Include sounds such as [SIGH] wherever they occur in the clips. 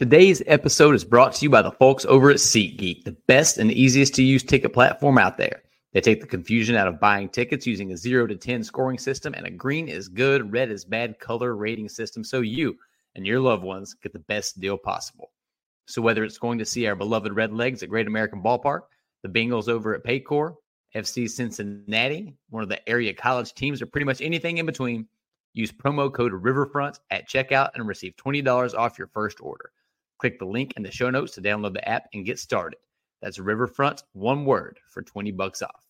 Today's episode is brought to you by the folks over at SeatGeek, the best and easiest to use ticket platform out there. They take the confusion out of buying tickets using a 0 to 10 scoring system and a green is good, red is bad color rating system so you and your loved ones get the best deal possible. So whether it's going to see our beloved Red Legs at Great American Ballpark, the Bengals over at Paycor, FC Cincinnati, one of the area college teams, or pretty much anything in between, use promo code Riverfront at checkout and receive $20 off your first order. Click the link in the show notes to download the app and get started. That's Riverfront, one word, for 20 bucks off.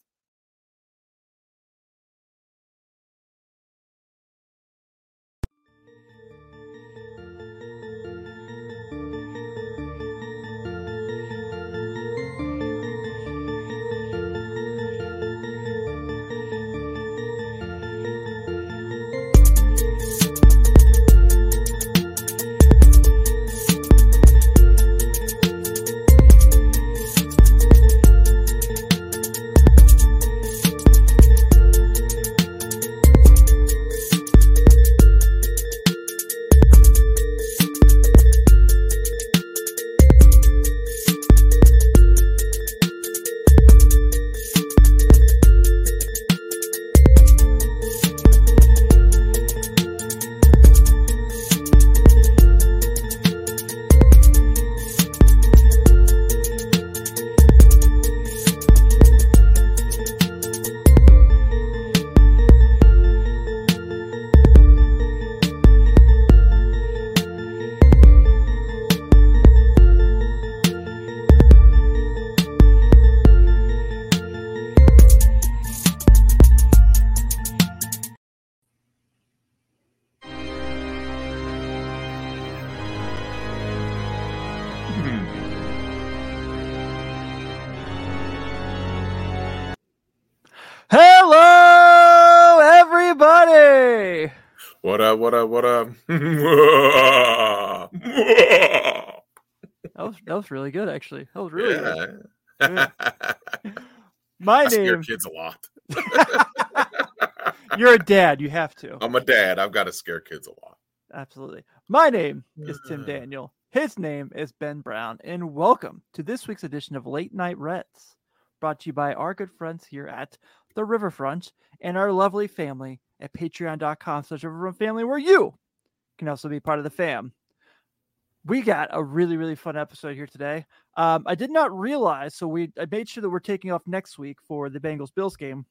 That was that was really good, actually. That was really good. yeah. [LAUGHS] My I scare kids a lot. [LAUGHS] You're a dad. You have to. I'm a dad. I've got to scare kids a lot. Absolutely. My name is Tim Daniel. His name is Ben Brown, and welcome to this week's edition of Late Night Reds, brought to you by our good friends here at the Riverfront and our lovely family at patreon.com slash Riverfront Family, where you can also be part of the fam. We got a really, really fun episode here today. Um, I did not realize, so we I made sure that we're taking off next week for the Bengals Bills game.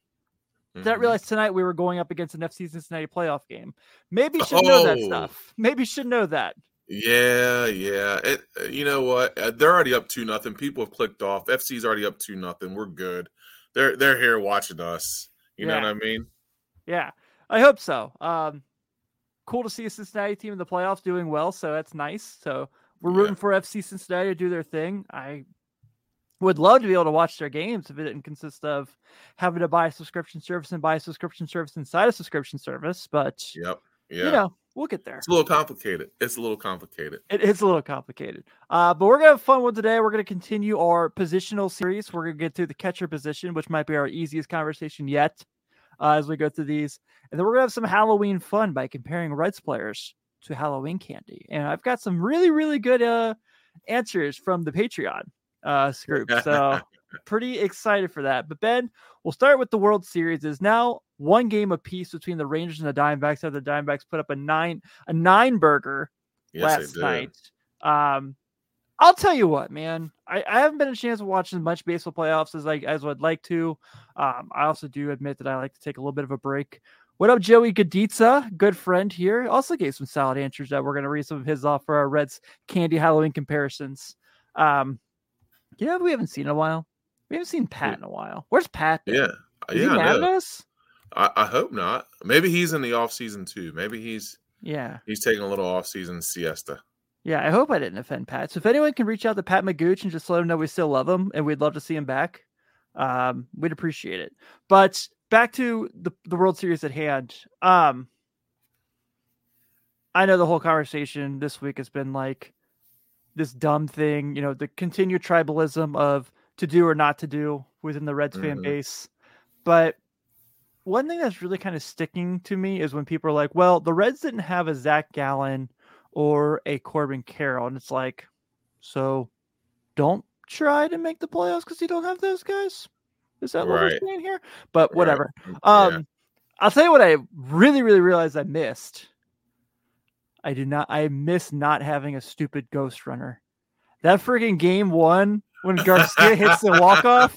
Did not Mhm. realize tonight we were going up against an FC Cincinnati playoff game. Maybe should know that Oh. stuff. Maybe should know that. Yeah, yeah. It, uh, you know what? Uh, They're already up two nothing. People have clicked off. FC's already up two nothing. We're good. They're they're here watching us. You know what I mean? Yeah, I hope so. Um, cool to see a Cincinnati team in the playoffs doing well, so that's nice. So we're Yeah. rooting for FC Cincinnati to do their thing. I would love to be able to watch their games if it didn't consist of having to buy a subscription service and buy a subscription service inside a subscription service. But Yep. Yeah. you know, we'll get there. it's a little complicated. It's a little complicated. It is a little complicated. Uh, but we're gonna have fun one today. We're gonna continue our positional series. We're gonna get through the catcher position, which might be our easiest conversation yet uh, as we go through these. And then we're gonna have some Halloween fun by comparing Reds players to Halloween candy. And I've got some really, really good uh, answers from the Patreon uh, group. So [LAUGHS] pretty excited for that. But Ben, we'll start with the World Series. Is now one game apiece between the Rangers and the Diamondbacks. Have the Diamondbacks put up a nine a nine burger Yes, last night. Um, I'll tell you what, man. I, I haven't been a chance to watch as much baseball playoffs as I as I'd like to. Um, I also do admit that I like to take a little bit of a break. What up, Joey Gaditza, good friend here? Also gave some solid answers that we're going to read some of his off for our Reds candy Halloween comparisons. Um, you know, we haven't seen in a while. We haven't seen Pat in a while. Where's Pat? Yeah. Is yeah, he mad at us? I, I hope not. Maybe he's in the off season too. Maybe he's Yeah. he's taking a little off season siesta. Yeah, I hope I didn't offend Pat. So if anyone can reach out to Pat Magooch and just let him know we still love him and we'd love to see him back, um, we'd appreciate it. But back to the, the World Series at hand. Um, I know the whole conversation this week has been like this dumb thing, you know, the continued tribalism of to do or not to do within the Reds fan Mhm. base. But one thing that's really kind of sticking to me is when people are like, well, the Reds didn't have a Zach Gallen or a Corbin Carroll. And it's like, So don't try to make the playoffs because you don't have those guys. Is that what Right. we're saying here? But Right. whatever. Yeah. Um, I'll tell you what I really, really realized I missed. I did not. I missed not having a stupid ghost runner. That freaking game one when Garcia hits the walk off.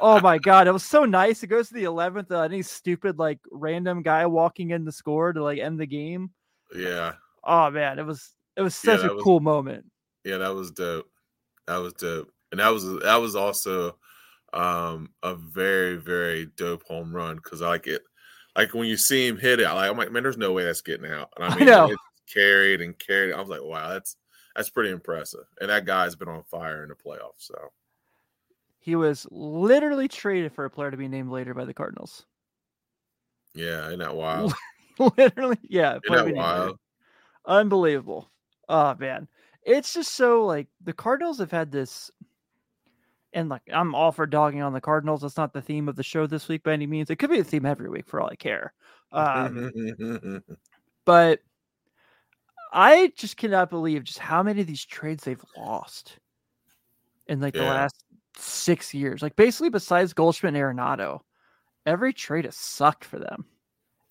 Oh my god, it was so nice. It goes to the eleventh. Uh, any stupid like random guy walking in the score to like end the game. yeah, Oh man, it was it was Yeah, such a was- cool moment. yeah, that was dope. That was dope, and that was that was also um a very very dope home run because I like it. Like when you see him hit it, I like I'm like, man, there's no way that's getting out. And I [LAUGHS] I mean, know. it's carried and carried. I was like, wow, that's that's pretty impressive. And that guy's been on fire in the playoffs. So He was literally traded for a player to be named later by the Cardinals. yeah, isn't that [LAUGHS] wild? literally, yeah. Isn't that wild? Unbelievable. Oh man. It's just so like the Cardinals have had this and like I'm all for dogging on the Cardinals. That's not the theme of the show this week by any means. It could be the theme every week for all I care. Um, [LAUGHS] but I just cannot believe just how many of these trades they've lost in like the last six years. Like basically besides Goldschmidt and Arenado, every trade has sucked for them.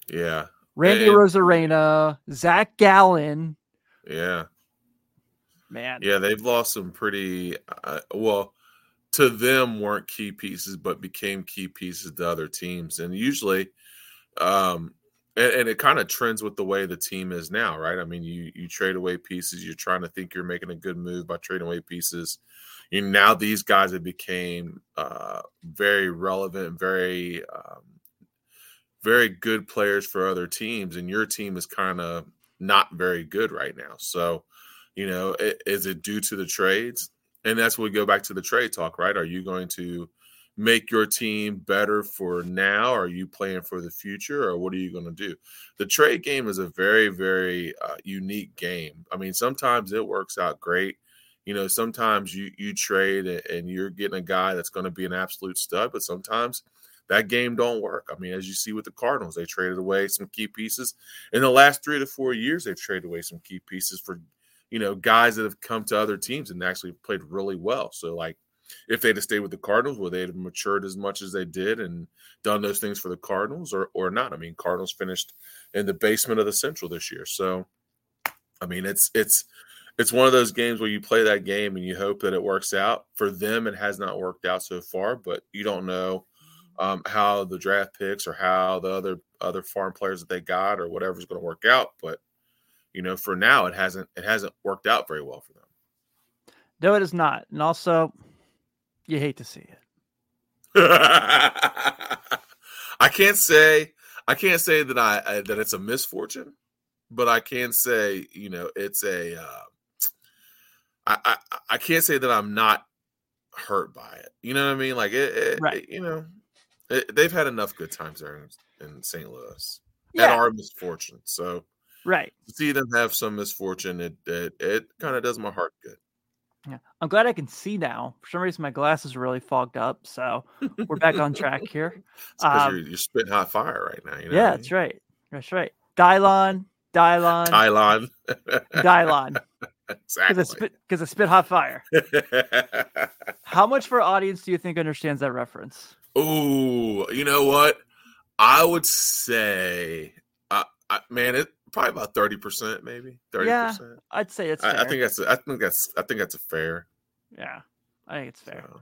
yeah, Randy And- Arozarena, Zach Gallen, yeah. man. Yeah, they've lost some pretty uh, well to them weren't key pieces, but became key pieces to other teams. And usually, um, and, and it kind of trends with the way the team is now, right? I mean, you you trade away pieces, you're trying to think you're making a good move by trading away pieces. You now these guys have became uh, very relevant, very um, very good players for other teams, and your team is kind of not very good right now. So, you know, i- is it due to the trades? And that's when we go back to the trade talk, right? Are you going to make your team better for now? Are you playing for the future, or what are you going to do? The trade game is a very, very uh, unique game. I mean, sometimes it works out great. You know, sometimes you you trade and- and you're getting a guy that's going to be an absolute stud, but sometimes that game don't work. I mean, as you see with the Cardinals, they traded away some key pieces. In the last three to four years, they've traded away some key pieces for, you know, guys that have come to other teams and actually played really well. So, like, if they'd have stayed with the Cardinals, would they have matured as much as they did and done those things for the Cardinals or or not? I mean, Cardinals finished in the basement of the Central this year. So, I mean, it's it's it's one of those games where you play that game and you hope that it works out. For them, it has not worked out so far, but you don't know um, how the draft picks or how the other other farm players that they got or whatever is going to work out. But you know, for now, it hasn't it hasn't worked out very well for them. No, it is not. And also, you hate to see it. [LAUGHS] I can't say I can't say that I, I that it's a misfortune, but I can say you know it's a. Uh, I, I I can't say that I'm not hurt by it. You know what I mean? Like it, it Right. it- you know, they've had enough good times there in, in St. Louis. And our misfortune. So right. to see them have some misfortune, it it, it kind of does my heart good. Yeah. I'm glad I can see now. For some reason, my glasses are really fogged up. So we're back on track [LAUGHS] here. Um, you're, you're spitting hot fire right now. You know yeah, that's right. That's right. Dylon, Dylon, Dylon, Dylon. [LAUGHS] Exactly. because I spit hot fire. [LAUGHS] How much for our audience do you think understands that reference? Ooh, you know what? I would say, uh, I, man, it probably about thirty percent, maybe thirty Yeah, percent. I'd say it's fair. I, I think that's. A, I think that's. I think that's a fair. yeah, I think it's fair. so.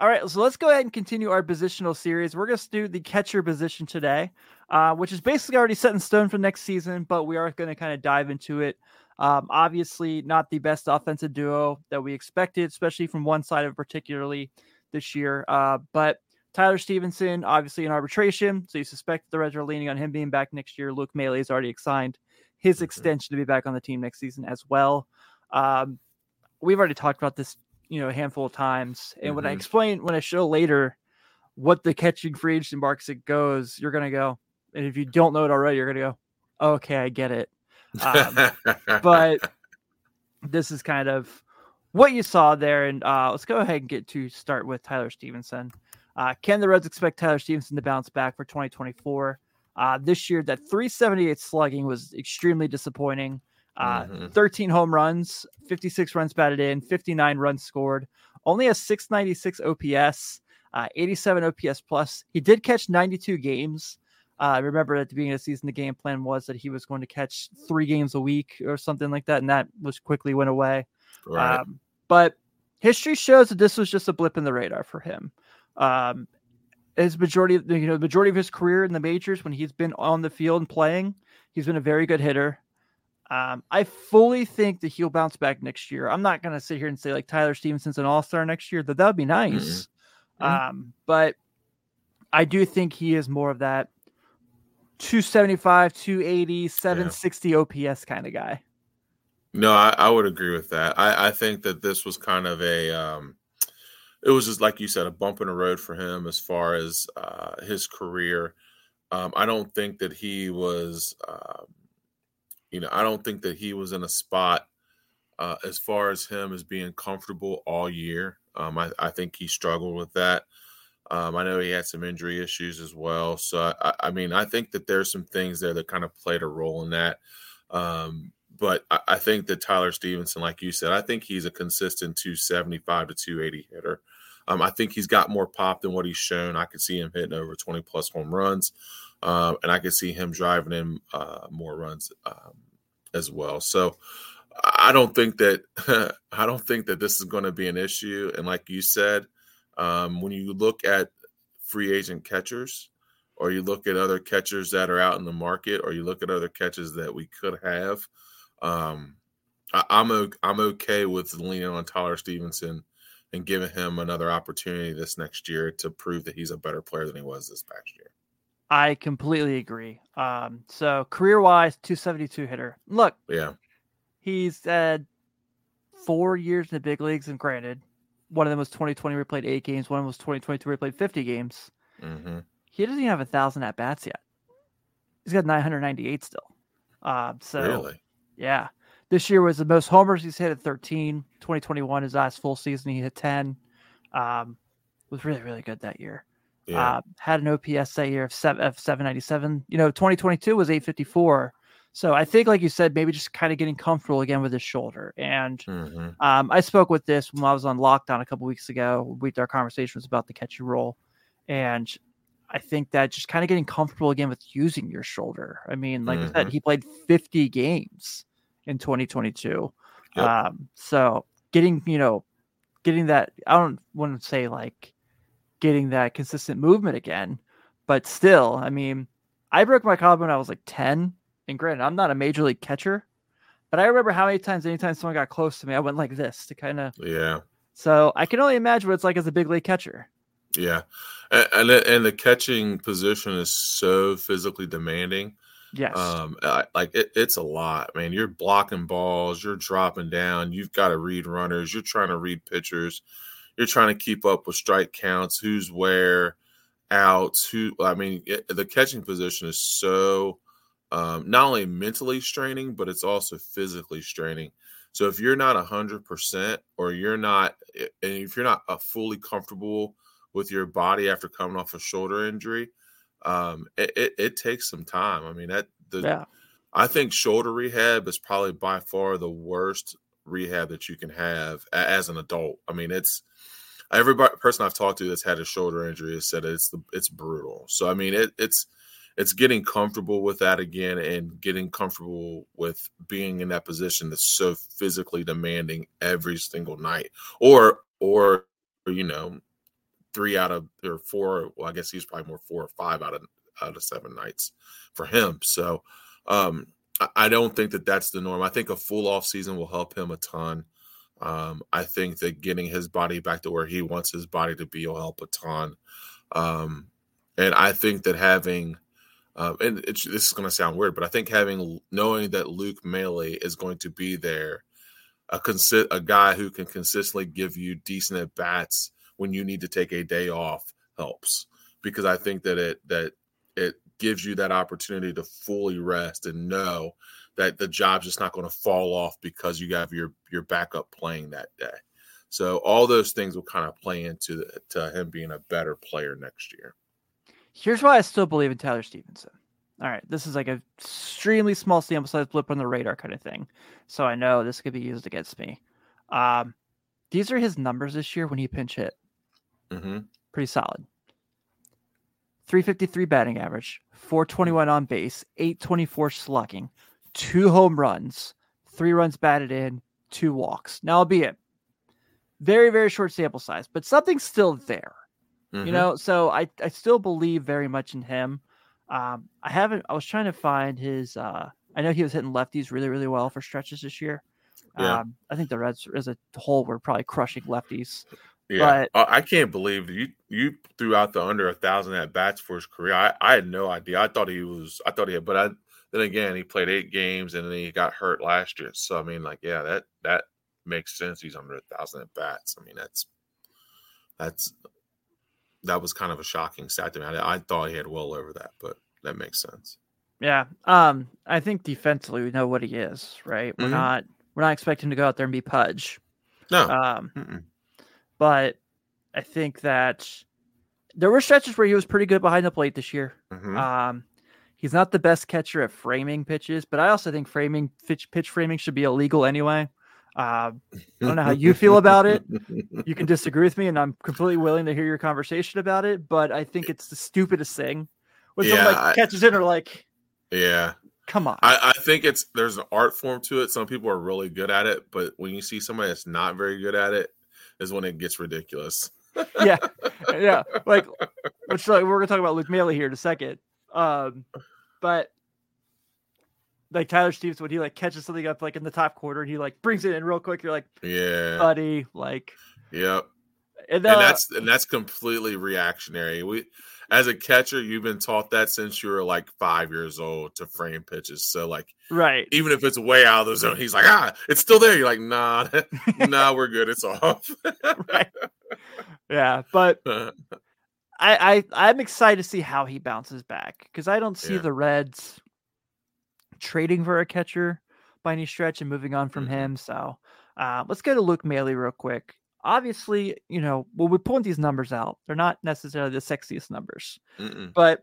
All right, so let's go ahead and continue our positional series. We're going to do the catcher position today, uh, which is basically already set in stone for next season, but we are going to kind of dive into it. Um, obviously, not the best offensive duo that we expected, especially from one side of particularly this year. Uh, but Tyler Stephenson, obviously in arbitration, so you suspect the Reds are leaning on him being back next year. Luke Maile has already signed his Mhm. extension to be back on the team next season as well. Um, we've already talked about this, you know, a handful of times. And when I Mhm. explain, when I show later what the catching free agency market goes, you're gonna go, and if you don't know it already, you're gonna go, okay, I get it. Um, [LAUGHS] but this is kind of what you saw there. And uh, let's go ahead and get to start with Tyler Stephenson. Uh, can the Reds expect Tyler Stephenson to bounce back for 2024? Uh, this year, that 378 slugging was extremely disappointing. Uh, mm-hmm. 13 home runs, 56 runs batted in, 59 runs scored, only a 696 OPS, uh, 87 OPS plus. He did catch 92 games. Uh, I remember at the beginning of the season, the game plan was that he was going to catch three games a week or something like that, and that was quickly went away. Right. Um, but history shows that this was just a blip in the radar for him. Um, his majority, of, you know, the majority of his career in the majors, when he's been on the field and playing, he's been a very good hitter. Um, I fully think that he'll bounce back next year. I'm not going to sit here and say like Tyler Stephenson's an all star next year, that that would be nice. Mm-hmm. Um, but I do think he is more of that 275, 280, 760 yeah. OPS kind of guy. No, I, I, would agree with that. I, I think that this was kind of a, um, it was just like you said, a bump in the road for him as far as uh, his career. Um, I don't think that he was, uh, you know, I don't think that he was in a spot uh, as far as him as being comfortable all year. Um, I, I, think he struggled with that. Um, I know he had some injury issues as well. So, I, I, mean, I think that there's some things there that kind of played a role in that. Um, but I, I, think that Tyler Stephenson, like you said, I think he's a consistent 275 to 280 hitter. Um, I think he's got more pop than what he's shown. I could see him hitting over 20 plus home runs, um, and I could see him driving in uh, more runs um, as well. So I don't think that [LAUGHS] I don't think that this is going to be an issue. And like you said, um, when you look at free agent catchers, or you look at other catchers that are out in the market, or you look at other catches that we could have, um, I, am I'm okay with leaning on Tyler Stephenson and giving him another opportunity this next year to prove that he's a better player than he was this past year. I completely agree. Um, so career wise, 272 hitter. Look, yeah, he's had four years in the big leagues, and granted, one of them was 2020 where he played eight games. One of them was 2022 where he played 50 games. Mm-hmm. He doesn't even have a thousand at bats yet. He's got 998 still. Uh, so really, yeah. This year was the most homers he's hit at 13. 2021, his last full season, he hit 10. Um, was really really good that year. Yeah. Uh, had an OPS that year of, seven, of 797. You know, 2022 was 854. So I think, like you said, maybe just kind of getting comfortable again with his shoulder. And mm-hmm. um, I spoke with this when I was on lockdown a couple weeks ago. We our conversation was about the catchy role, and I think that just kind of getting comfortable again with using your shoulder. I mean, like mm-hmm. I said, mm-hmm. he played 50 games in 2022. Yep. Um, so getting, you know, getting that, I don't want to say like getting that consistent movement again, but still, I mean, I broke my collarbone when I was like 10 and granted, I'm not a major league catcher, but I remember how many times, anytime someone got close to me, I went like this to kind of. Yeah. So I can only imagine what it's like as a big league catcher. Yeah, and and the catching position is so physically demanding. Yes. Um, like it, it's a lot, man. You're blocking balls, you're dropping down, you've got to read runners, you're trying to read pitchers, you're trying to keep up with strike counts, who's where, outs, who. I mean, it, the catching position is so um, not only mentally straining, but it's also physically straining. So if you're not a hundred percent, or you're not, and if you're not uh, fully comfortable with your body after coming off a shoulder injury, um, it, it, it takes some time. I mean, that the, yeah. I think shoulder rehab is probably by far the worst rehab that you can have as an adult. I mean, it's every person I've talked to that's had a shoulder injury has said it's the it's brutal. So I mean, it, it's it's getting comfortable with that again and getting comfortable with being in that position that's so physically demanding every single night or or you know three out of or four well i guess he's probably more four or five out of out of seven nights for him. So um i don't think that that's the norm. I think a full off season will help him a ton. Um i think that getting his body back to where he wants his body to be will help a ton. Um and i think that having um, and this is going to sound weird, but I think having knowing that Luke Maile is going to be there, a consi- a guy who can consistently give you decent at bats when you need to take a day off helps because I think that it that it gives you that opportunity to fully rest and know that the job's just not going to fall off because you have your your backup playing that day. So all those things will kind of play into the, to him being a better player next year. Here's why I still believe in Tyler Stephenson. all right, this is like a extremely small sample size blip on the radar kind of thing. So I know this could be used against me. Um, these are his numbers this year when he pinch hit. Mm-hmm. Pretty solid. 353 batting average, 421 on base, 824 slugging, two home runs, three runs batted in, two walks. Now, albeit very, very short sample size, but something's still there. Mm-hmm. You know, so I, I still believe very much in him. Um, I haven't. I was trying to find his. Uh, I know he was hitting lefties really, really well for stretches this year. Yeah. Um, I think the Reds as a whole were probably crushing lefties. Yeah, I I can't believe you you threw out the under a thousand at bats for his career. I, I had no idea. I thought he was. I thought he had, but I then again he played eight games and then he got hurt last year. So I mean, like, yeah, that that makes sense. He's under a thousand at bats. I mean, that's that's that was kind of a shocking stat to me. I, I thought he had well over that, but that makes sense. Yeah. Um, I think defensively we know what he is, right? We're Mhm. not we're not expecting to go out there and be pudge. No, Um, Mm-mm. But I think that there were stretches where he was pretty good behind the plate this year. Mhm. Um, he's not the best catcher at framing pitches, but I also think framing pitch pitch framing should be illegal anyway. Um, I don't know how you feel about it. you can disagree with me, and I'm completely willing to hear your conversation about it. But I think it's the stupidest thing when someone like I- catches in or like, yeah. come on. I, I think it's there's an art form to it. Some people are really good at it, but when you see somebody that's not very good at it, is when it gets ridiculous. yeah, [LAUGHS] yeah. Like, which like we're gonna talk about Luke Maile here in a second. Um, but like Tyler Stevens, when he like catches something up like in the top quarter and he like brings it in real quick, you're like, Yeah. buddy, like, yep. and, uh, and that's and that's completely reactionary. We as a catcher, you've been taught that since you were like five years old to frame pitches. So like right. even if it's way out of the zone, he's like, ah, it's still there. You're like, nah, [LAUGHS] nah, we're good. It's off. [LAUGHS] right. Yeah, but [LAUGHS] I, I I'm excited to see how he bounces back because I don't see Yeah. the Reds trading for a catcher by any stretch and moving on from Mhm. him. So uh, let's go to Luke Maile real quick. Obviously, you know, when we pulling these numbers out, they're not necessarily the sexiest numbers, Mm-mm. but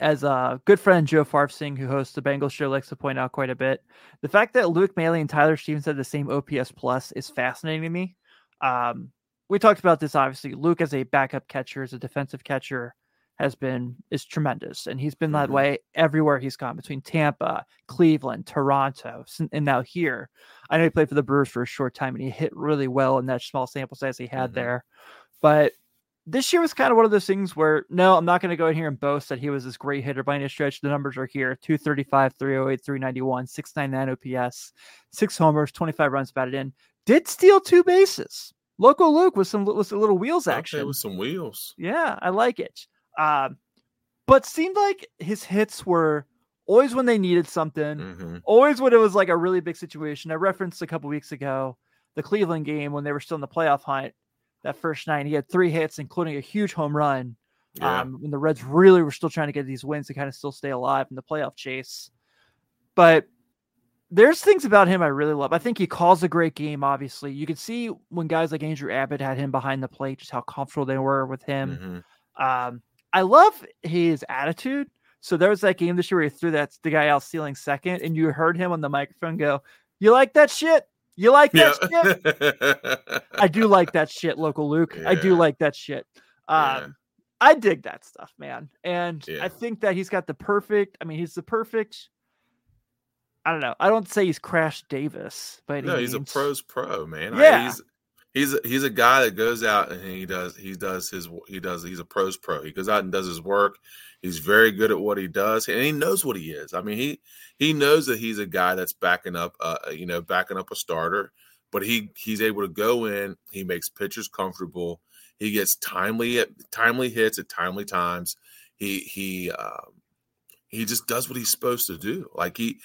as a good friend Joe Farfsing, who hosts the Bengals show, likes to point out quite a bit, the fact that Luke Maile and Tyler Stevens had the same OPS plus is fascinating to me. Um, we talked about this obviously. Luke as a backup catcher, as a defensive catcher, has been is tremendous, and he's been that Mhm. way everywhere he's gone between Tampa, Cleveland, Toronto, and now here. I know he played for the Brewers for a short time, and he hit really well in that small sample size he had Mhm. there. But this year was kind of one of those things where no, I'm not going to go in here and boast that he was this great hitter by any stretch. The numbers are here 235, 308, 391, 699 OPS, six homers, 25 runs batted in. Did steal two bases. Local Luke with some with a little wheels Okay, action. with some wheels. Yeah, I like it. Um, but seemed like his hits were always when they needed something, hmm always when it was like a really big situation. I referenced a couple weeks ago the Cleveland game when they were still in the playoff hunt. That first night, he had three hits, including a huge home run. Yeah. Um, when the Reds really were still trying to get these wins to kind of still stay alive in the playoff chase. But there's things about him I really love. I think he calls a great game. Obviously, you can see when guys like Andrew Abbott had him behind the plate, just how comfortable they were with him. Mhm. Um, I love his attitude. So there was that game this year where he threw that the guy out stealing second, and you heard him on the microphone go, "You like that shit? You like that shit? I do like that shit, local Luke. I do like that shit. Um, Yeah. I dig that stuff, man. And Yeah. I think that he's got the perfect. I mean, he's the perfect. I don't know. I don't say he's Crash Davis, but no, he's a pros pro, man. I- Yeah. he's he's a, he's a guy that goes out and he does he does his he does he's a pros pro. He goes out and does his work. He's very good at what he does, and he knows what he is. I mean, he he knows that he's a guy that's backing up, uh, you know, backing up a starter. But he he's able to go in. He makes pitchers comfortable. He gets timely timely hits at timely times. He he um, he just does what he's supposed to do. Like he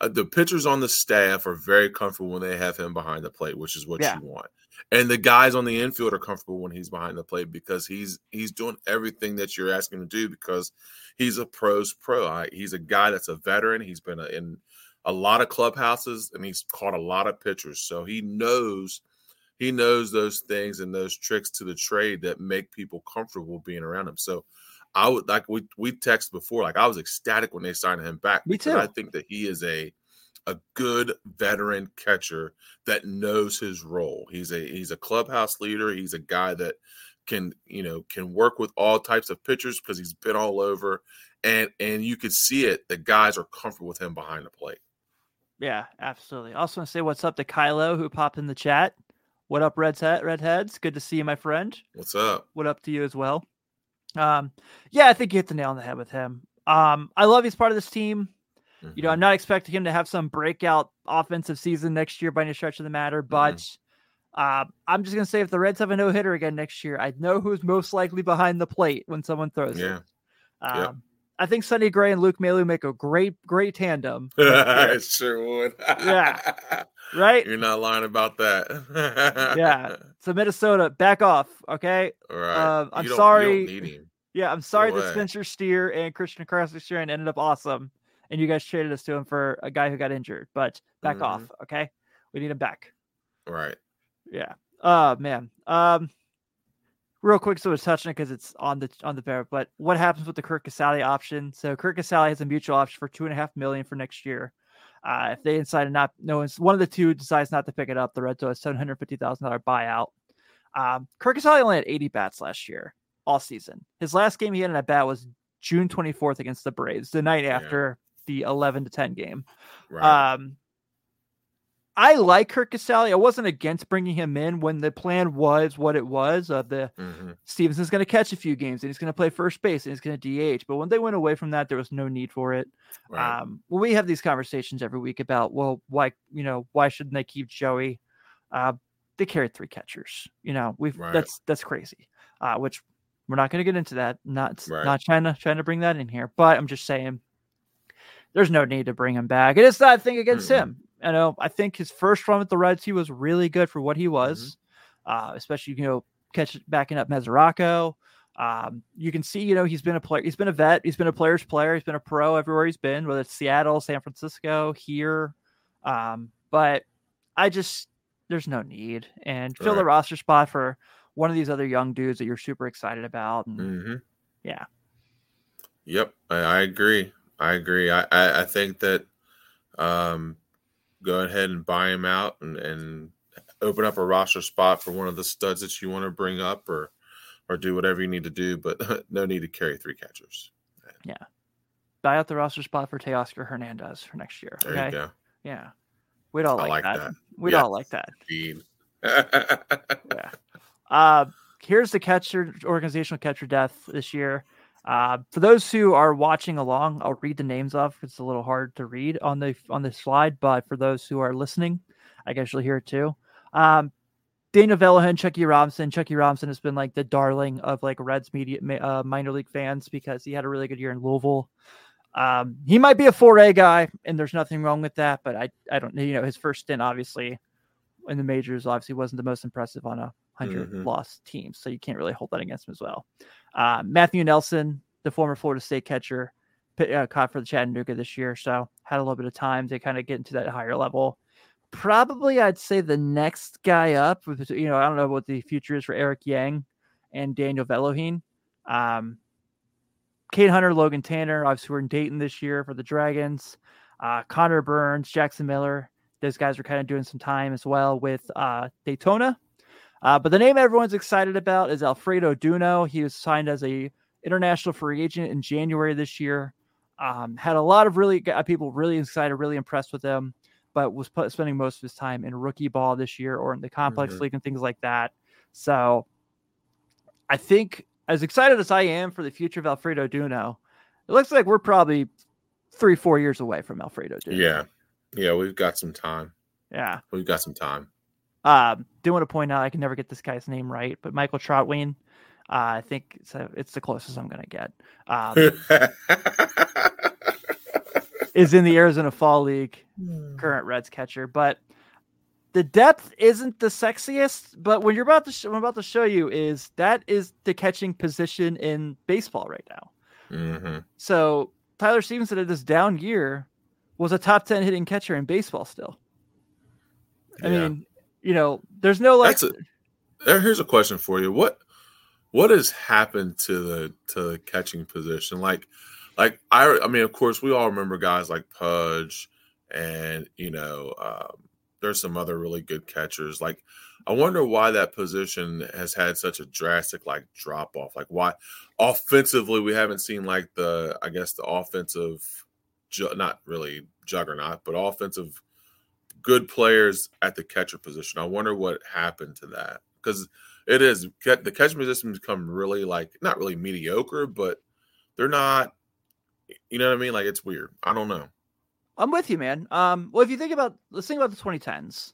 uh, the pitchers on the staff are very comfortable when they have him behind the plate, which is what Yeah. you want. And the guys on the infield are comfortable when he's behind the plate because he's he's doing everything that you're asking him to do because he's a pros pro. I, he's a guy that's a veteran. He's been a, in a lot of clubhouses and he's caught a lot of pitchers, so he knows he knows those things and those tricks to the trade that make people comfortable being around him. So I would like we we texted before. Like I was ecstatic when they signed him back. Me too. I think that he is a a good veteran catcher that knows his role. He's a he's a clubhouse leader. He's a guy that can you know can work with all types of pitchers because he's been all over, and and you could see it. The guys are comfortable with him behind the plate. Yeah, absolutely. I also want to say what's up to Kylo who popped in the chat. What up, Red's head, Redheads? Good to see you, my friend. What's up? What up to you as well? Um, yeah, I think you hit the nail on the head with him. Um, I love he's part of this team. You know. I'm not expecting him to have some breakout offensive season next year by any stretch of the matter, but uh, I'm just gonna say if the Reds have a no hitter again next year, I know who's most likely behind the plate when someone throws yeah, it. Um, I think Sonny Gray and Luke Maile make a great, great tandem, [LAUGHS] I sure would. Yeah. right? You're not lying about that. [LAUGHS] Yeah. So Minnesota, back off, okay? All right. Uh, I'm You don't- you don't sorry. [LAUGHS] Yeah, I'm sorry that. Spencer Steer and Christian Carlson ended up awesome, and you guys traded us to him for a guy who got injured. But back Mhm. off, okay? We need him back. Right. Yeah. Oh man. Um. Real quick, so it's touching it because it's on the on the bear. But what happens with the Curt Casali option? So Curt Casali has a mutual option for two and a half million for next year. Uh, if they decide to not, no one's one of the two decides not to pick it up, the Reds owe a seven hundred fifty thousand dollar buyout. Um, Curt Casali only had eighty bats last year, all season. His last game he had in a bat was June twenty fourth against the Braves, the night Yeah. after the eleven to ten game. Right. Um, I like Curt Casali. I wasn't against bringing him in when the plan was what it was. Of the Mhm. Stephenson's going to catch a few games and he's going to play first base and he's going to DH. But when they went away from that, there was no need for it. Right. Um, well, we have these conversations every week about well, why you know why shouldn't they keep Joey? Uh, they carried three catchers. You know, we've Right. that's that's crazy. Uh, which we're not going to get into that. Not Right. not trying to trying to bring that in here, but I'm just saying there's no need to bring him back. And it's that thing against Mm-mm. him. You know, I think his first run with the Reds, he was really good for what he was, Mm-hmm. uh, especially you know catch backing up Mesoraco. Um, you can see, you know, he's been a player, he's been a vet, he's been a player's player, he's been a pro everywhere he's been, whether it's Seattle, San Francisco, here. Um, but I just there's no need and fill the roster spot for one of these other young dudes that you're super excited about. And hmm yeah. Yep, I, I agree. I agree. I, I, I think that um, go ahead and buy him out and, and open up a roster spot for one of the studs that you want to bring up, or or do whatever you need to do. But [LAUGHS] no need to carry three catchers. Yeah. Buy out the roster spot for Teoscar Hernandez for next year. There okay. you go. Yeah. We'd all like, like that. that. We'd Yeah. all like that. Yeah. Uh, here's the catcher organizational catcher death this year. Uh, for those who are watching along, I'll read the names off. It's a little hard to read on the on the slide, but for those who are listening, I guess you'll hear it too. Um, Daniel Vellojin, Chuckie Robinson. Chuckie Robinson has been like the darling of like Reds media uh, minor league fans because he had a really good year in Louisville. Um, he might be a 4A guy, and there's nothing wrong with that. But I, I don't, you know, his first stint obviously in the majors obviously wasn't the most impressive on a 100 Mhm. loss team, so you can't really hold that against him as well. Uh, Matthew Nelson, the former Florida State catcher, uh, caught for the Chattanooga this year, so had a little bit of time to kind of get into that higher level. Probably, I'd say the next guy up, with you know, I don't know what the future is for Eric Yang and Daniel Vellojin. Um, Cade Hunter, Logan Tanner, obviously we're in Dayton this year for the Dragons. Uh, Connor Burns, Jackson Miller, those guys are kind of doing some time as well with uh, Daytona. Uh, but the name everyone's excited about is Alfredo Duno. He was signed as a international free agent in January this year. Um, had a lot of really got people really excited, really impressed with him, but was put, spending most of his time in rookie ball this year or in the complex Mhm. league and things like that. So I think as excited as I am for the future of Alfredo Duno, it looks like we're probably three, four years away from Alfredo Duno. Yeah. Yeah, we've got some time. Yeah. We've got some time. Um, do want to point out I can never get this guy's name right, but Michael Trautwein, uh, I think it's, a, it's the closest I'm going to get. Um, [LAUGHS] is in the Arizona Fall League, current Reds catcher, but the depth isn't the sexiest. But what you're about to, sh- what I'm about to show you is that is the catching position in baseball right now. hmm So Tyler Stephenson at this down year was a top ten hitting catcher in baseball still. I Yeah. mean, you know, there's no like a- There, here's a question for you. What what has happened to the to the catching position? Like, like I, I mean, of course, we all remember guys like Pudge, and you know, um, there's some other really good catchers. Like, I wonder why that position has had such a drastic like drop off. Like, why offensively we haven't seen like the, I guess the offensive, ju- not really juggernaut, but offensive good players at the catcher position. I wonder what happened to that because it is the catching position become really like not really mediocre, but they're not. You know what I mean? Like it's weird. I don't know. I'm with you, man. Um, well, if you think about let's think about the 2010s.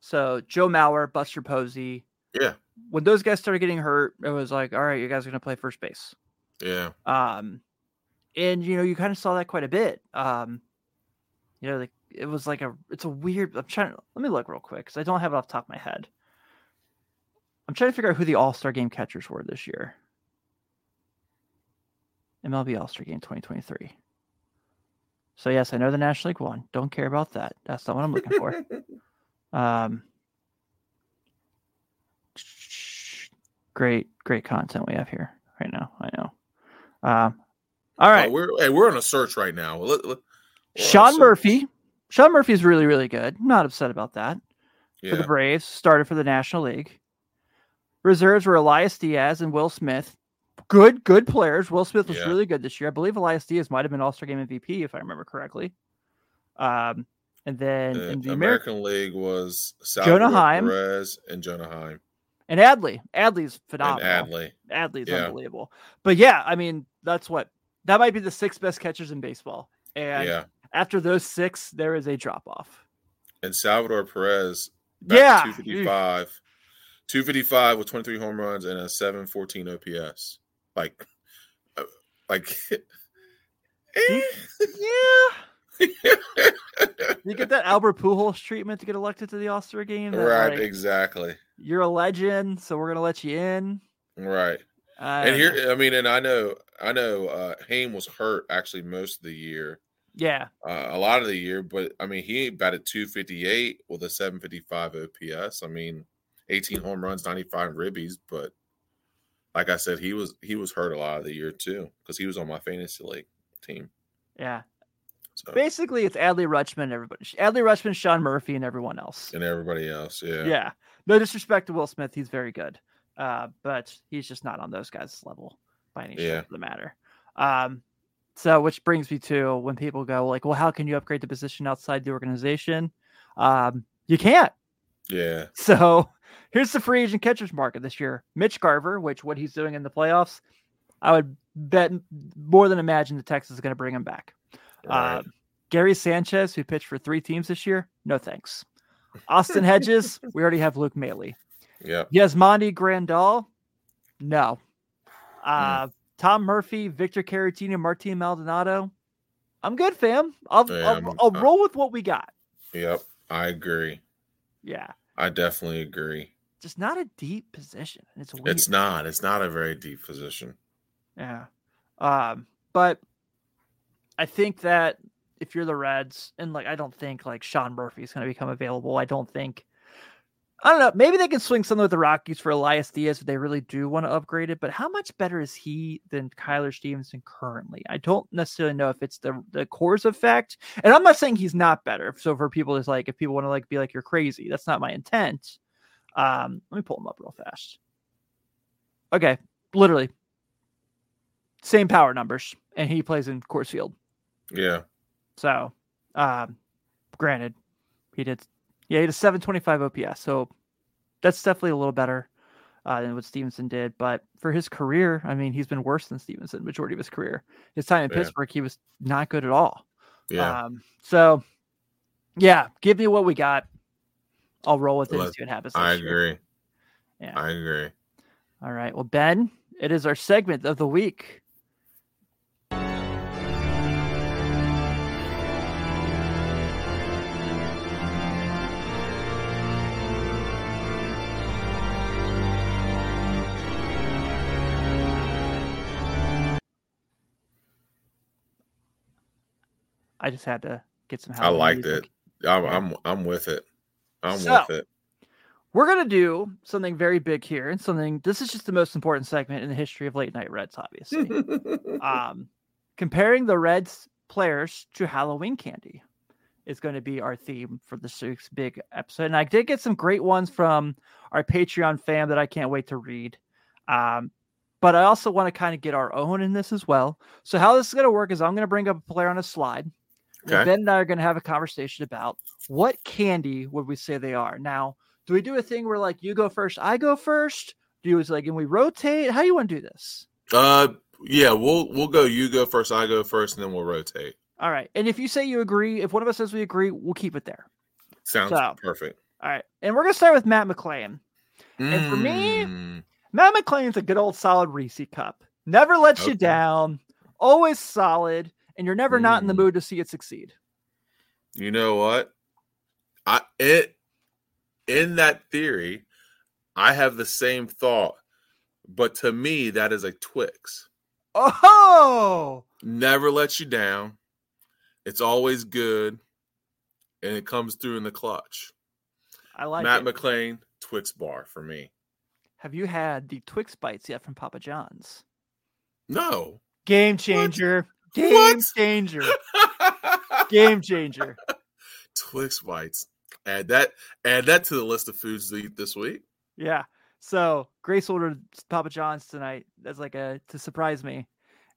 So Joe Mauer, Buster Posey. Yeah. When those guys started getting hurt, it was like, all right, you guys are gonna play first base. Yeah. Um, and you know, you kind of saw that quite a bit. Um, you know, like it was like a it's a weird. I'm trying. to Let me look real quick because I don't have it off the top of my head. I'm trying to figure out who the All Star Game catchers were this year. MLB All Star Game 2023. So yes, I know the National League won. Don't care about that. That's not what I'm looking for. [LAUGHS] um, great, great content we have here right now. I know. Um, all right, Oh, we're hey, we're on a search right now. Let- let- we're Sean search. Murphy. Sean Murphy is really, really good. I'm not upset about that. For the Braves, started for the National League. Reserves were Elias Diaz and Will Smith. Good, good players. Will Smith was Yeah. really good this year. I believe Elias Diaz might have been All Star Game MVP if I remember correctly. Um, and then The in the American American League was Jonah Salvador Heim. Perez and Jonah Heim and Adley, Adley's phenomenal. and. Adley. Adley's Yeah. unbelievable. But yeah, I mean, that's what that might be the six best catchers in baseball. And Yeah. After those six, there is a drop off. And Salvador Perez, Yeah. 255, 255 with 23 home runs and a 714 OPS. Like, uh, like, [LAUGHS] eh. Yeah. You get that [LAUGHS] Albert Pujols treatment to get elected to the All Star game. that, right, like, exactly. you're a legend, so we're gonna let you in. Right. I and here, I mean, and I know, I know, uh, Heim was hurt actually most of the year, yeah, uh, a lot of the year, but I mean, he batted 258 with a 755 OPS. I mean, 18 home runs, 95 ribbies, but like I said, he was he was hurt a lot of the year too because he was on my fantasy league team. yeah. So Basically, it's Adley Rutschman, everybody. Adley Rutschman, Sean Murphy, and everyone else. and everybody else, yeah, Yeah. No disrespect to Will Smith, he's very good, uh, but he's just not on those guys' level by any stretch of the matter. Um, so, which brings me to when people go like, "Well, how can you upgrade the position outside the organization?" Um, you can't. yeah, [LAUGHS] So here's the free agent catchers market this year. Mitch Garver, which what he's doing in the playoffs, I would bet more than imagine the Texas is going to bring him back. right. Uh, Gary Sanchez, who pitched for three teams this year, no thanks. Austin Hedges, [LAUGHS] we already have Luke Maile. yep, Yasmani Grandal, no. Hmm. Uh, Tom Murphy, Victor Caratini, Martin Maldonado. I'm good, fam. I'll, I'll, I'll uh, roll with what we got. yep. I agree. Yeah, I definitely agree. just not a deep position. It's weird. It's not. It's not a very deep position. Yeah. Um, but I think that if you're the Reds, and like I don't think like Sean Murphy is going to become available. I don't think. I don't know. Maybe they can swing something with the Rockies for Elias Diaz if they really do want to upgrade it. But how much better is he than Kyler Stephenson currently? I don't necessarily know if it's the the Coors effect. And I'm not saying he's not better. So for people, it's like if people want to like be like you're crazy. That's not my intent. Um, let me pull him up real fast. Okay, literally same power numbers, and he plays in Coors Field. Yeah, So, um, granted, he did, yeah, he had a 725 OPS. So that's definitely a little better uh, than what Stephenson did. But for his career, I mean, he's been worse than Stephenson majority of his career. His time in Yeah. Pittsburgh, he was not good at all. yeah. Um, so, yeah, give me what we got. I'll roll with it and Let- see what happens. I next year. agree. Yeah. I agree. All right. Well, Ben, it is our segment of the week. I just had to get some. Help. I liked music. it. I'm, I'm I'm with it. I'm So- with it. we're gonna do something very big here, and something. This is just the most important segment in the history of late night Reds, obviously. [LAUGHS] um, comparing the Reds players to Halloween candy is going to be our theme for this week's big episode. And I did get some great ones from our Patreon fam that I can't wait to read. Um, but I also want to kind of get our own in this as well. So how this is going to work is I'm going to bring up a player on a slide. Okay. Ben and I are going to have a conversation about what candy would we say they are. Now, do we do a thing where like you go first, I go first? Do you like and we rotate? How do you want to do this? uh, yeah, we'll we'll go. You go first. I go first, and then we'll rotate. All right. And if you say you agree, if one of us says we agree, we'll keep it there. Sounds So- perfect. All right. And we're going to start with Matt McLain. And for me, Mm, Matt McLain's a good old solid Reese cup. Never lets you down, always solid, and you're never not in the Mm. mood to see it succeed. you know what? I it in that theory, I have the same thought, but to me, that is a Twix. Oh, Never lets you down. It's always good, and it comes through in the clutch. I like Matt it. McLain, Twix bar for me. Have you had the Twix bites yet from Papa John's? No. Game changer. Game What? changer. [LAUGHS] Game changer. Twix bites. Add that. Add that to the list of foods to eat this week. Yeah. So Grace ordered Papa John's tonight as like a to surprise me.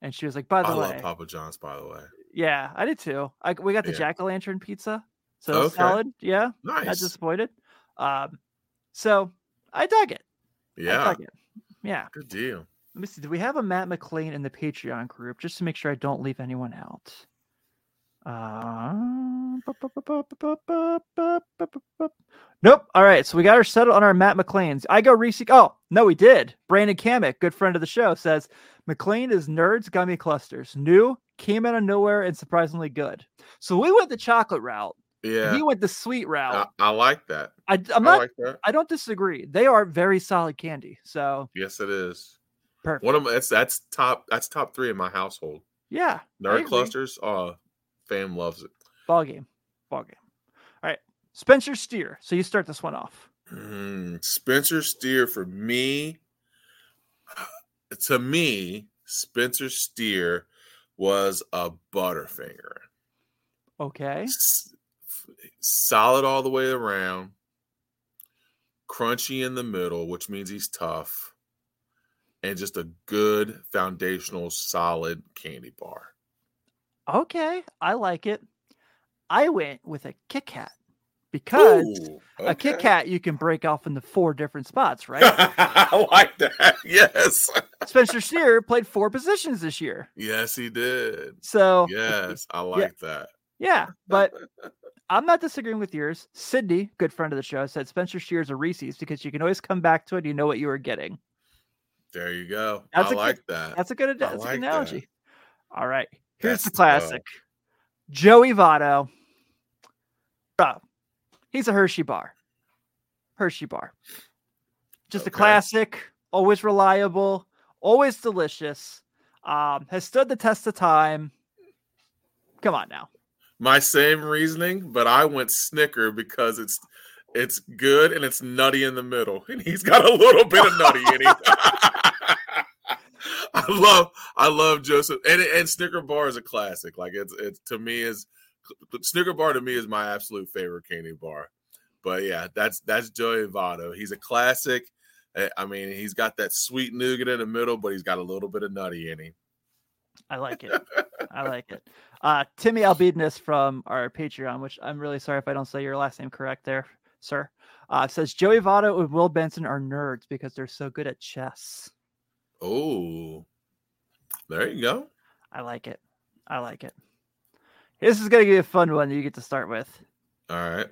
And she was like, by the I way, love Papa John's, by the way. yeah, I did too. I, we got the Yeah. jack o' lantern pizza. So Okay. solid. Yeah. Nice. Not disappointed. Um, so I dug it. I yeah. dug it. Yeah. Good deal. Let me see. Do we have a Matt McLain in the Patreon group just to make sure I don't leave anyone out? Uh, nope. All right. So we got her settled on our Matt McLain's. I go Reese. Oh, no, we did. Brandon Kamick, good friend of the show, says McLain is Nerds Gummy Clusters. New, came out of nowhere, and surprisingly good. So we went the chocolate route. Yeah. He went the sweet route. I, I like that. I, I'm I not. like that. I don't disagree. They are very solid candy. So Yes, it is. Perfect. One of my that's that's top that's top three in my household. yeah. Nerd clusters. Uh, fam loves it. Ball game. Ball game. All right. Spencer Steer. So you start this one off. Mm, Spencer Steer for me. To me, Spencer Steer was a Butterfinger. Okay. S- solid all the way around, crunchy in the middle, which means he's tough, and just a good foundational, solid candy bar. Okay. I like it. I went with a Kit Kat because Ooh, a Kit okay. Kat you can break off into four different spots, right? [LAUGHS] I like that. [LAUGHS] Yes. Spencer Steer played four positions this year. Yes, he did. So Yes, I like that. yeah, but [LAUGHS] I'm not disagreeing with yours. Sydney, good friend of the show, said Spencer Steer is a Reese's because you can always come back to it. You know what you were getting. There you go. That's I a good- like that. That's a good, that's a good like that. analogy. All right. Here's That's the classic. Joey Votto. Bro, he's a Hershey bar. Hershey bar. Just a classic, always reliable, always delicious. Um, has stood the test of time. Come on now. My same reasoning, but I went Snicker because it's it's good and it's nutty in the middle, and he's got a little bit of nutty in him. [LAUGHS] I love I love Joseph and and Snicker bar is a classic. Like it's it's to me is Snicker bar to me is my absolute favorite candy bar. But yeah, that's that's Joey Votto. He's a classic. Eh, I mean, he's got that sweet nougat in the middle, but he's got a little bit of nutty in him. I like it. [LAUGHS] I like it. Uh, Timmy Albedness from our Patreon, which I'm really sorry if I don't say your last name correct there, sir, uh, says Joey Votto and Will Benson are nerds because they're so good at chess. Oh, there you go. I like it. I like it. This is going to be a fun one you get to start with. All right.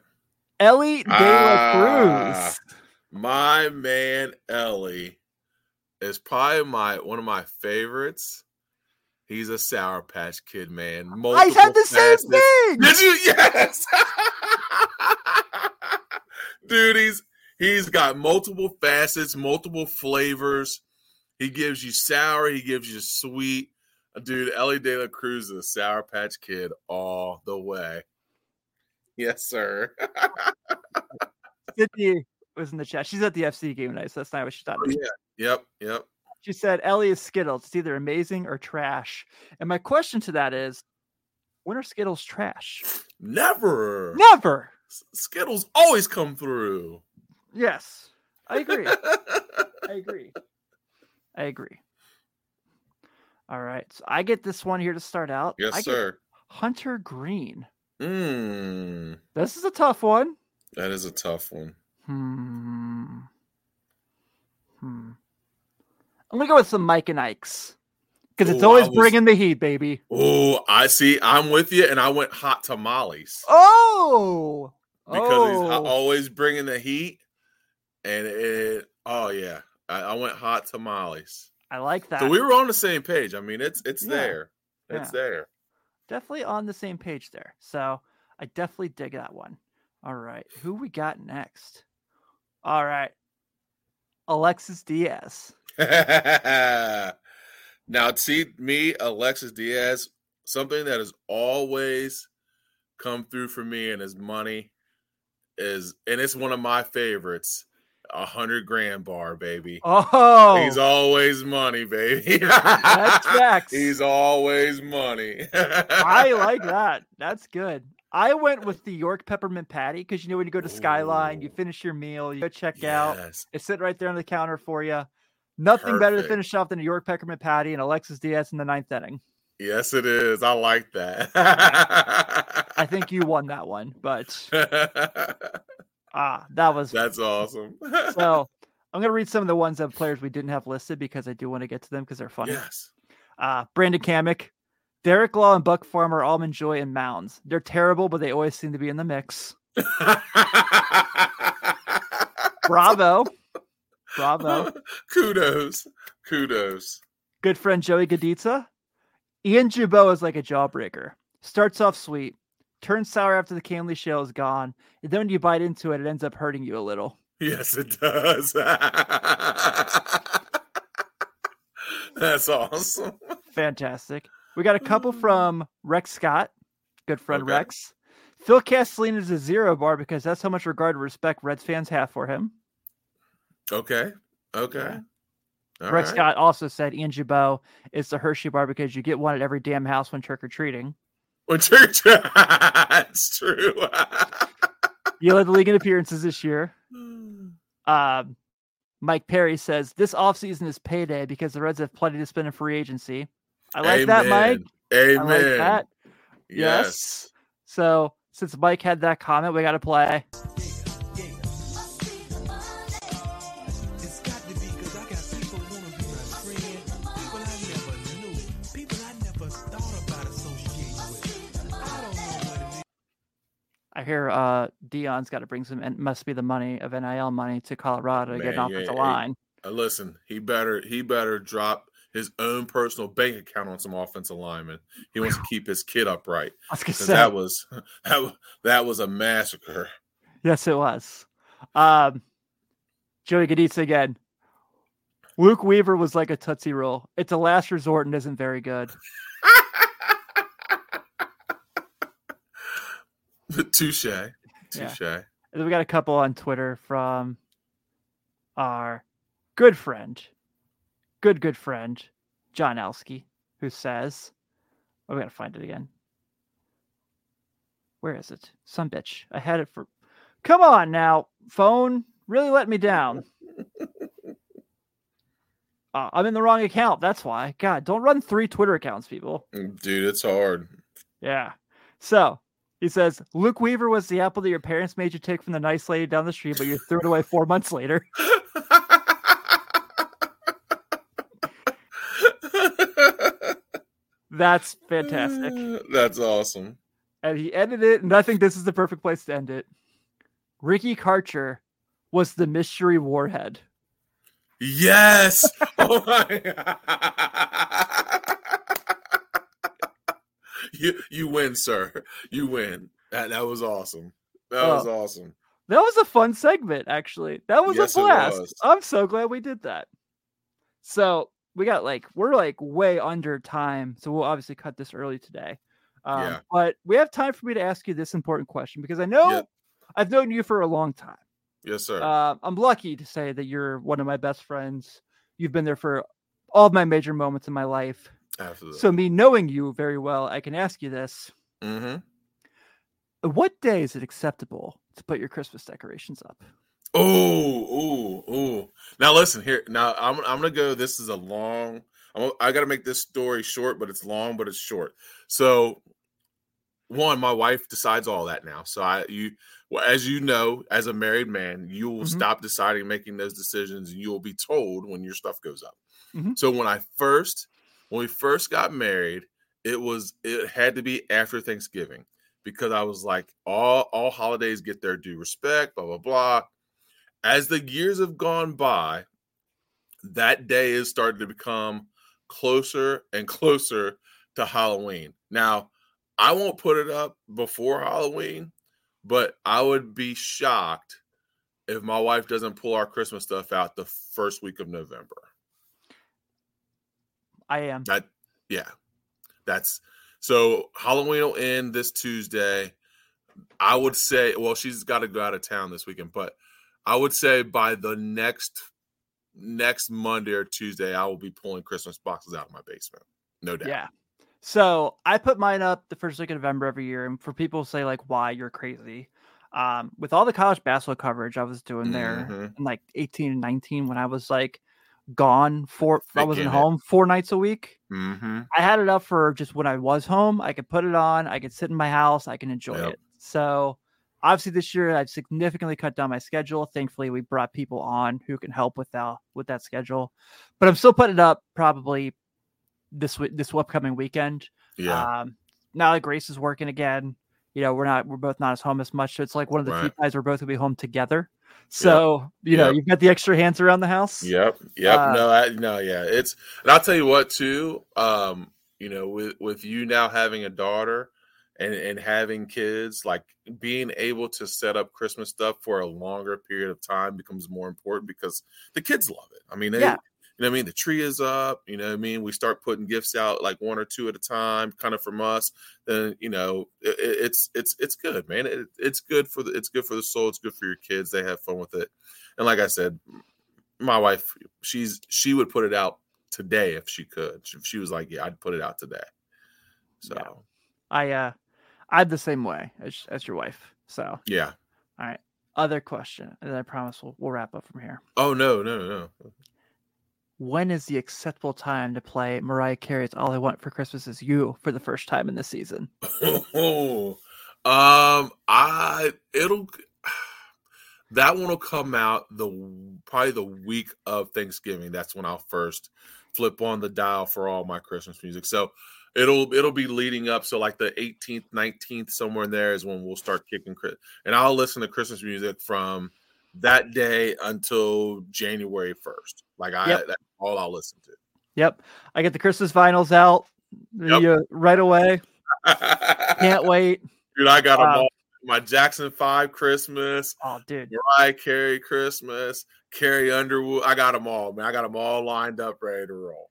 Elly De La Cruz. Ah, My man Elly is probably my one of my favorites. He's a Sour Patch Kid man. I Multiple had the same thing. Did you? [LAUGHS] Yes. Dude, he's he's got multiple facets, multiple flavors. He gives you sour, he gives you sweet. Dude, Elly De La Cruz is a Sour Patch Kid all the way. Yes, sir. Sydney was in the chat. She's at the FC game tonight, so that's not what she thought. Oh, yeah. Yep. Yep. She said Elly is Skittles. It's either amazing or trash. And my question to that is, when are Skittles trash? Never. Never. Skittles always come through. Yes, I agree. [LAUGHS] I agree. I agree. All right, so I get this one here to start out. Yes, get sir. Hunter Greene. Mm, This is a tough one. that is a tough one. Hmm. Hmm. I'm gonna go with some Mike and Ike's because it's Ooh, always was- bringing the heat, baby. Oh, I see. I'm with you, and I went hot tamales Oh, because he's oh. always bringing the heat. And it, oh yeah, I, I went hot tamales. I like that. So we were on the same page. I mean, it's it's Yeah, there, it's yeah. there. definitely on the same page there. So I definitely dig that one. All right, who we got next? All right, Alexis Diaz. [LAUGHS] now, see me, Alexis Diaz, something that has always come through for me and his money is, and it's one of my favorites, a hundred grand bar, baby. Oh, He's always money, baby. [LAUGHS] that's facts. He's always money. I like [LAUGHS] that. That's good. I went with the York peppermint patty because you know when you go to Skyline, you finish your meal, you go check out. It's sitting right there on the counter for you. Nothing better to finish off than a York peppermint patty and Alexis Diaz in the ninth inning. Yes, it is. I like that. [LAUGHS] I think you won that one, but [LAUGHS] ah, that was That's awesome. [LAUGHS] so. I'm gonna read some of the ones of players we didn't have listed because I do want to get to them because they're funny. yes. Uh, Brandon Kamick, Derek Law, and Buck Farmer, Almond Joy, and Mounds. They're terrible, but they always seem to be in the mix. Bravo, bravo. [LAUGHS] Kudos. Kudos. Good friend Joey Gaditza. Ian Gibaut is like a jawbreaker. Starts off sweet, turns sour after the Canley shell is gone, and then when you bite into it, it ends up hurting you a little. Yes, it does. [LAUGHS] That's awesome. Fantastic. We got a couple [LAUGHS] from Rex Scott, good friend Okay. Rex. Phil Castellini is a zero bar because that's how much regard and respect Reds fans have for him. Okay. Okay. Yeah. All Rex right. Scott also said Ian Gibaut is the Hershey bar because you get one at every damn house when trick or treating. When church, [LAUGHS] it's true. [LAUGHS] You led the league in appearances this year. [SIGHS] Um, Mike Perry says this offseason is payday because the Reds have plenty to spend in free agency. I like that, Mike. Amen. I like that. Yes. Yes. So since Mike had that comment, we got to play. I hear uh Deion's got to bring some. It must be the money of NIL money to Colorado to get an Man, yeah, offensive hey, line. Uh, listen, he better he better drop his own personal bank account on some offensive linemen. He wants to keep his kid upright. [LAUGHS] I was gonna 'Cause say [LAUGHS] that was that, that was a massacre. yes, it was. Um, Joey Gaditz again. Luke Weaver was like a tootsie roll. It's a last resort and isn't very good. [LAUGHS] Touche. Touche. Then we got a couple on Twitter from our good friend, good good friend, John Elsky, who says, "Oh, we gotta find it again. Where is it? Some bitch. I had it for. Come on now, phone. Really let me down. [LAUGHS] Uh, I'm in the wrong account. That's why. God, don't run three Twitter accounts, people. Dude, it's hard. Yeah. So he says Luke Weaver was the apple that your parents made you take from the nice lady down the street, but you threw it away four months later. [LAUGHS] That's fantastic. Uh, that's awesome. And he ended it, and I think this is the perfect place to end it. Ricky Karcher was the mystery warhead. Yes. [LAUGHS] Oh my [LAUGHS] [LAUGHS] You you win, sir. You win. That that was awesome. That was Oh. awesome. That was a fun segment, actually. That was Yes, a blast. was. I'm so glad we did that. So we got like we're like way under time, so we'll obviously cut this early today. Um, Yeah. But we have time for me to ask you this important question because I know Yep. I've known you for a long time, Yes, sir. Uh, I'm lucky to say that you're one of my best friends. You've been there for all of my major moments in my life. Absolutely. So, me knowing you very well, I can ask you this: hmm What day is it acceptable to put your Christmas decorations up? Oh, ooh, ooh. Now listen here. Now I'm I'm gonna go. This is a long. I'm, I got to make this story short, but it's long, but it's short. So, one, my wife decides all that now. So I you, well, as you know, as a married man, you will Mhm. stop deciding making those decisions, and you will be told when your stuff goes up. Mhm. So when I first, when we first got married, it was it had to be after Thanksgiving because I was like, all all holidays get their due respect, blah blah blah as the years have gone by, that day is starting to become closer and [LAUGHS] closer to Halloween. Now, I won't put it up before Halloween, but I would be shocked if my wife doesn't pull our Christmas stuff out the first week of November. I am. That, yeah, that's so Halloween will end this Tuesday. I would say, well, she's got to go out of town this weekend, but I would say by the next next Monday or Tuesday, I will be pulling Christmas boxes out of my basement. No doubt. Yeah. So I put mine up the first week of November every year, and for people say like, "Why you're crazy," um, with all the college basketball coverage I was doing there Mhm. in like 18 and 19, when I was like gone four, I wasn't in it. home four nights a week. Mm-hmm. I had it up for just when I was home. I could put it on. I could sit in my house. I can enjoy Yep. it. So obviously this year I've significantly cut down my schedule. Thankfully, we brought people on who can help with that with that schedule. But I'm still putting it up probably this week, this upcoming weekend. Yeah. Um, now that Grace is working again, you know, we're not we're both not as home as much. So it's like one of the few times we're both gonna be home together. So you know, Yep. you've got the extra hands around the house. Yep. Yep. Uh, no, I, no, yeah. It's and I'll tell you what too. Um, you know, with with you now having a daughter and and having kids, like being able to set up Christmas stuff for a longer period of time becomes more important because the kids love it. I mean, they Yeah. You know what I mean? The tree is up, you know what I mean? We start putting gifts out like one or two at a time, kind of from us. Then, you know, it- it's it's it's good, man. It, it's good for the it's good for the soul, it's good for your kids. They have fun with it. And like I said, my wife, she's she would put it out today if she could. If she was like, Yeah, I'd put it out today. So Yeah. I uh I'm the same way as as your wife. So yeah. All right. Other question, and I promise we'll, we'll wrap up from here. Oh no, no, no. When is the acceptable time to play Mariah Carey's "All I Want for Christmas Is You" for the first time in the season? [LAUGHS] um, I it'll [SIGHS] that one will come out the probably the week of Thanksgiving. That's when I'll first flip on the dial for all my Christmas music. So it'll it'll be leading up. So like the 18th, 19th, somewhere in there is when we'll start kicking And I'll listen to Christmas music from that day until January 1st. Like I Yep. that's all I'll listen to. Yep, I get the Christmas vinyls out Yep. uh, right away. [LAUGHS] Can't wait. Dude, I got them Um, all. My Jackson 5 Christmas. Oh, dude. Mariah Carey Christmas, Carrie Underwood. I got them all, man. I got them all lined up, ready to roll.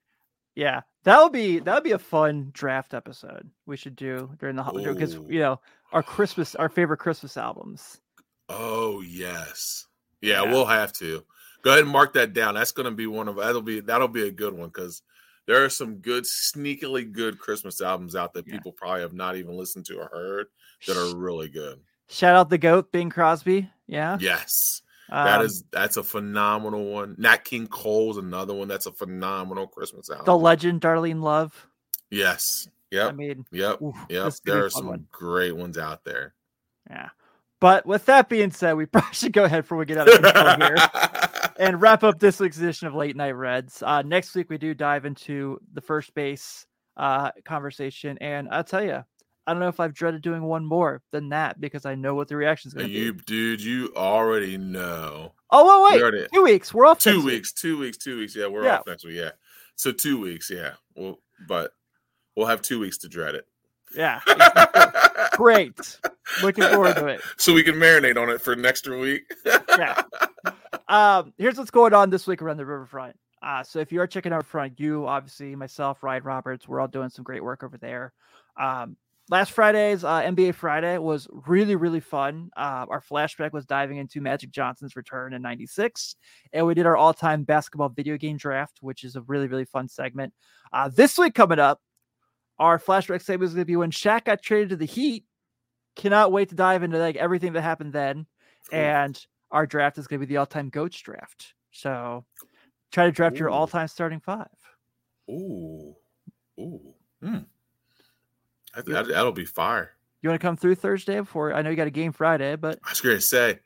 Yeah, that would be that would be a fun draft episode we should do during the holiday because you know our Christmas, our favorite Christmas albums. Oh yes, yeah, Yeah. we'll have to go ahead and mark that down. That's going to be one of that'll be that'll be a good one because there are some good, sneakily good Christmas albums out that Yeah. people probably have not even listened to or heard that are really good. Shout out the goat, Bing Crosby. Yeah, Yes, that Um, is that's a phenomenal one. Nat King Cole's another one that's a phenomenal Christmas album. the legend, Darlene Love. yes, Yep. I mean, yep, oof, yep. this could be a There are some one. great ones out there. Yeah. But with that being said, we [LAUGHS] probably should go ahead before we get out of control here [LAUGHS] and wrap up this week's edition of Late Night Reds. Uh, next week, we do dive into the first base uh, conversation. And I'll tell you, I don't know if I've dreaded doing one more than that because I know what the reaction is going to you, be. dude, you already know. Oh, wait, wait. already- Two weeks. We're off. two week. weeks, two weeks, two weeks. Yeah, we're Yeah. off next week. Yeah, so two weeks. Yeah, well, but we'll have two weeks to dread it. Yeah. exactly. [LAUGHS] Great. Looking forward to it. [LAUGHS] so we can marinate on it for next week. Yeah. um, here's what's going on this week around the riverfront. Uh, so if you are checking out front, you obviously myself, Ryan Roberts, we're all doing some great work over there. Um, last Friday's uh, NBA Friday was really, really fun. Uh, our flashback was diving into Magic Johnson's return in 96. And we did our all time basketball video game draft, which is a really, really fun segment. Uh, this week coming up, our flashback segment is going to be when Shaq got traded to the Heat. Cannot wait to dive into like everything that happened then. Cool. And our draft is going to be the all time GOATs draft. So try to draft your all time starting five. Ooh, ooh, hmm. That, that, that'll be fire. You want to come through Thursday before? I know you got a game Friday, but I was going to say,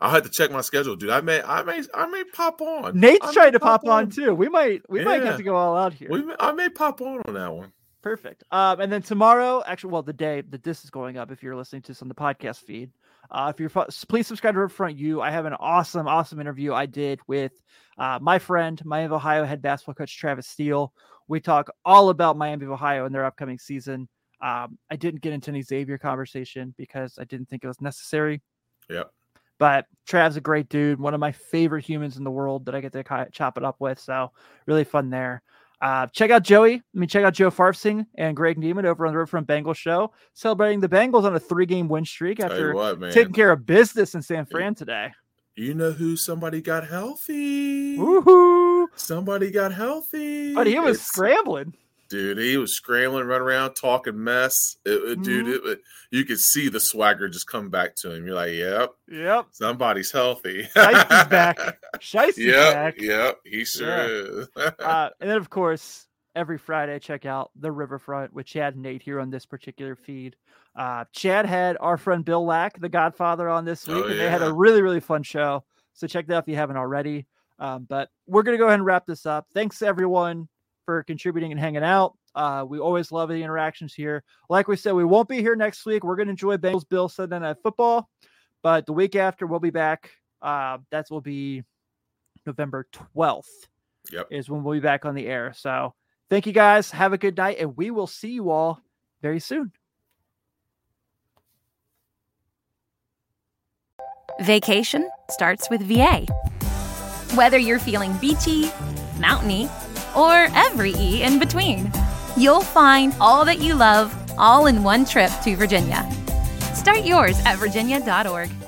I'll have to check my schedule, dude. I may, I may, I may pop on. Nate's I trying to pop on too. We might, we might have to go all out here. May- I may pop on on that one. Perfect. Um, and then tomorrow, actually, well, the day that this is going up, if you're listening to this on the podcast feed, uh, if you're please subscribe to Riverfront U. I have an awesome, awesome interview I did with uh, my friend, Miami of Ohio head basketball coach Travis Steele. We talk all about Miami of Ohio and their upcoming season. Um, I didn't get into any Xavier conversation because I didn't think it was necessary. Yep. But Trav's a great dude, one of my favorite humans in the world that I get to chop it up with. So really fun there. Uh, check out Joey. I mean, check out Joe Farfsing and Greg Neiman over on the Riverfront Bengals show, celebrating the Bengals on a three-game win streak after what, taking care of business in San Fran today. You know who somebody got healthy? Woohoo! Somebody got healthy. But he was It's- scrambling. Dude. He was scrambling, running around, talking mess. It, it- Dude, it, you could see the swagger just come back to him. You're like, yep, Yep. somebody's healthy. Shicey's back. [LAUGHS] Shicey's Yep, back. yep, he sure Yeah. is. uh, and then of course every friday check out the riverfront with chad and nate here on this particular feed uh, chad had our friend bill lack the godfather on this week Oh, and they had a really really fun show so check that out if you haven't already um, but we're going to go ahead and wrap this up thanks everyone for contributing and hanging out uh, we always love the interactions here like we said we won't be here next week we're going to enjoy bengals bill sunday night football but the week after we'll be back uh, that will be november 12th yep. is when we'll be back on the air. So thank you guys. Have a good night, and we will see you all very soon. Vacation starts with VA. Whether you're feeling beachy, mountainy, or every E in between, you'll find all that you love all in one trip to Virginia. Start yours at virginia.org.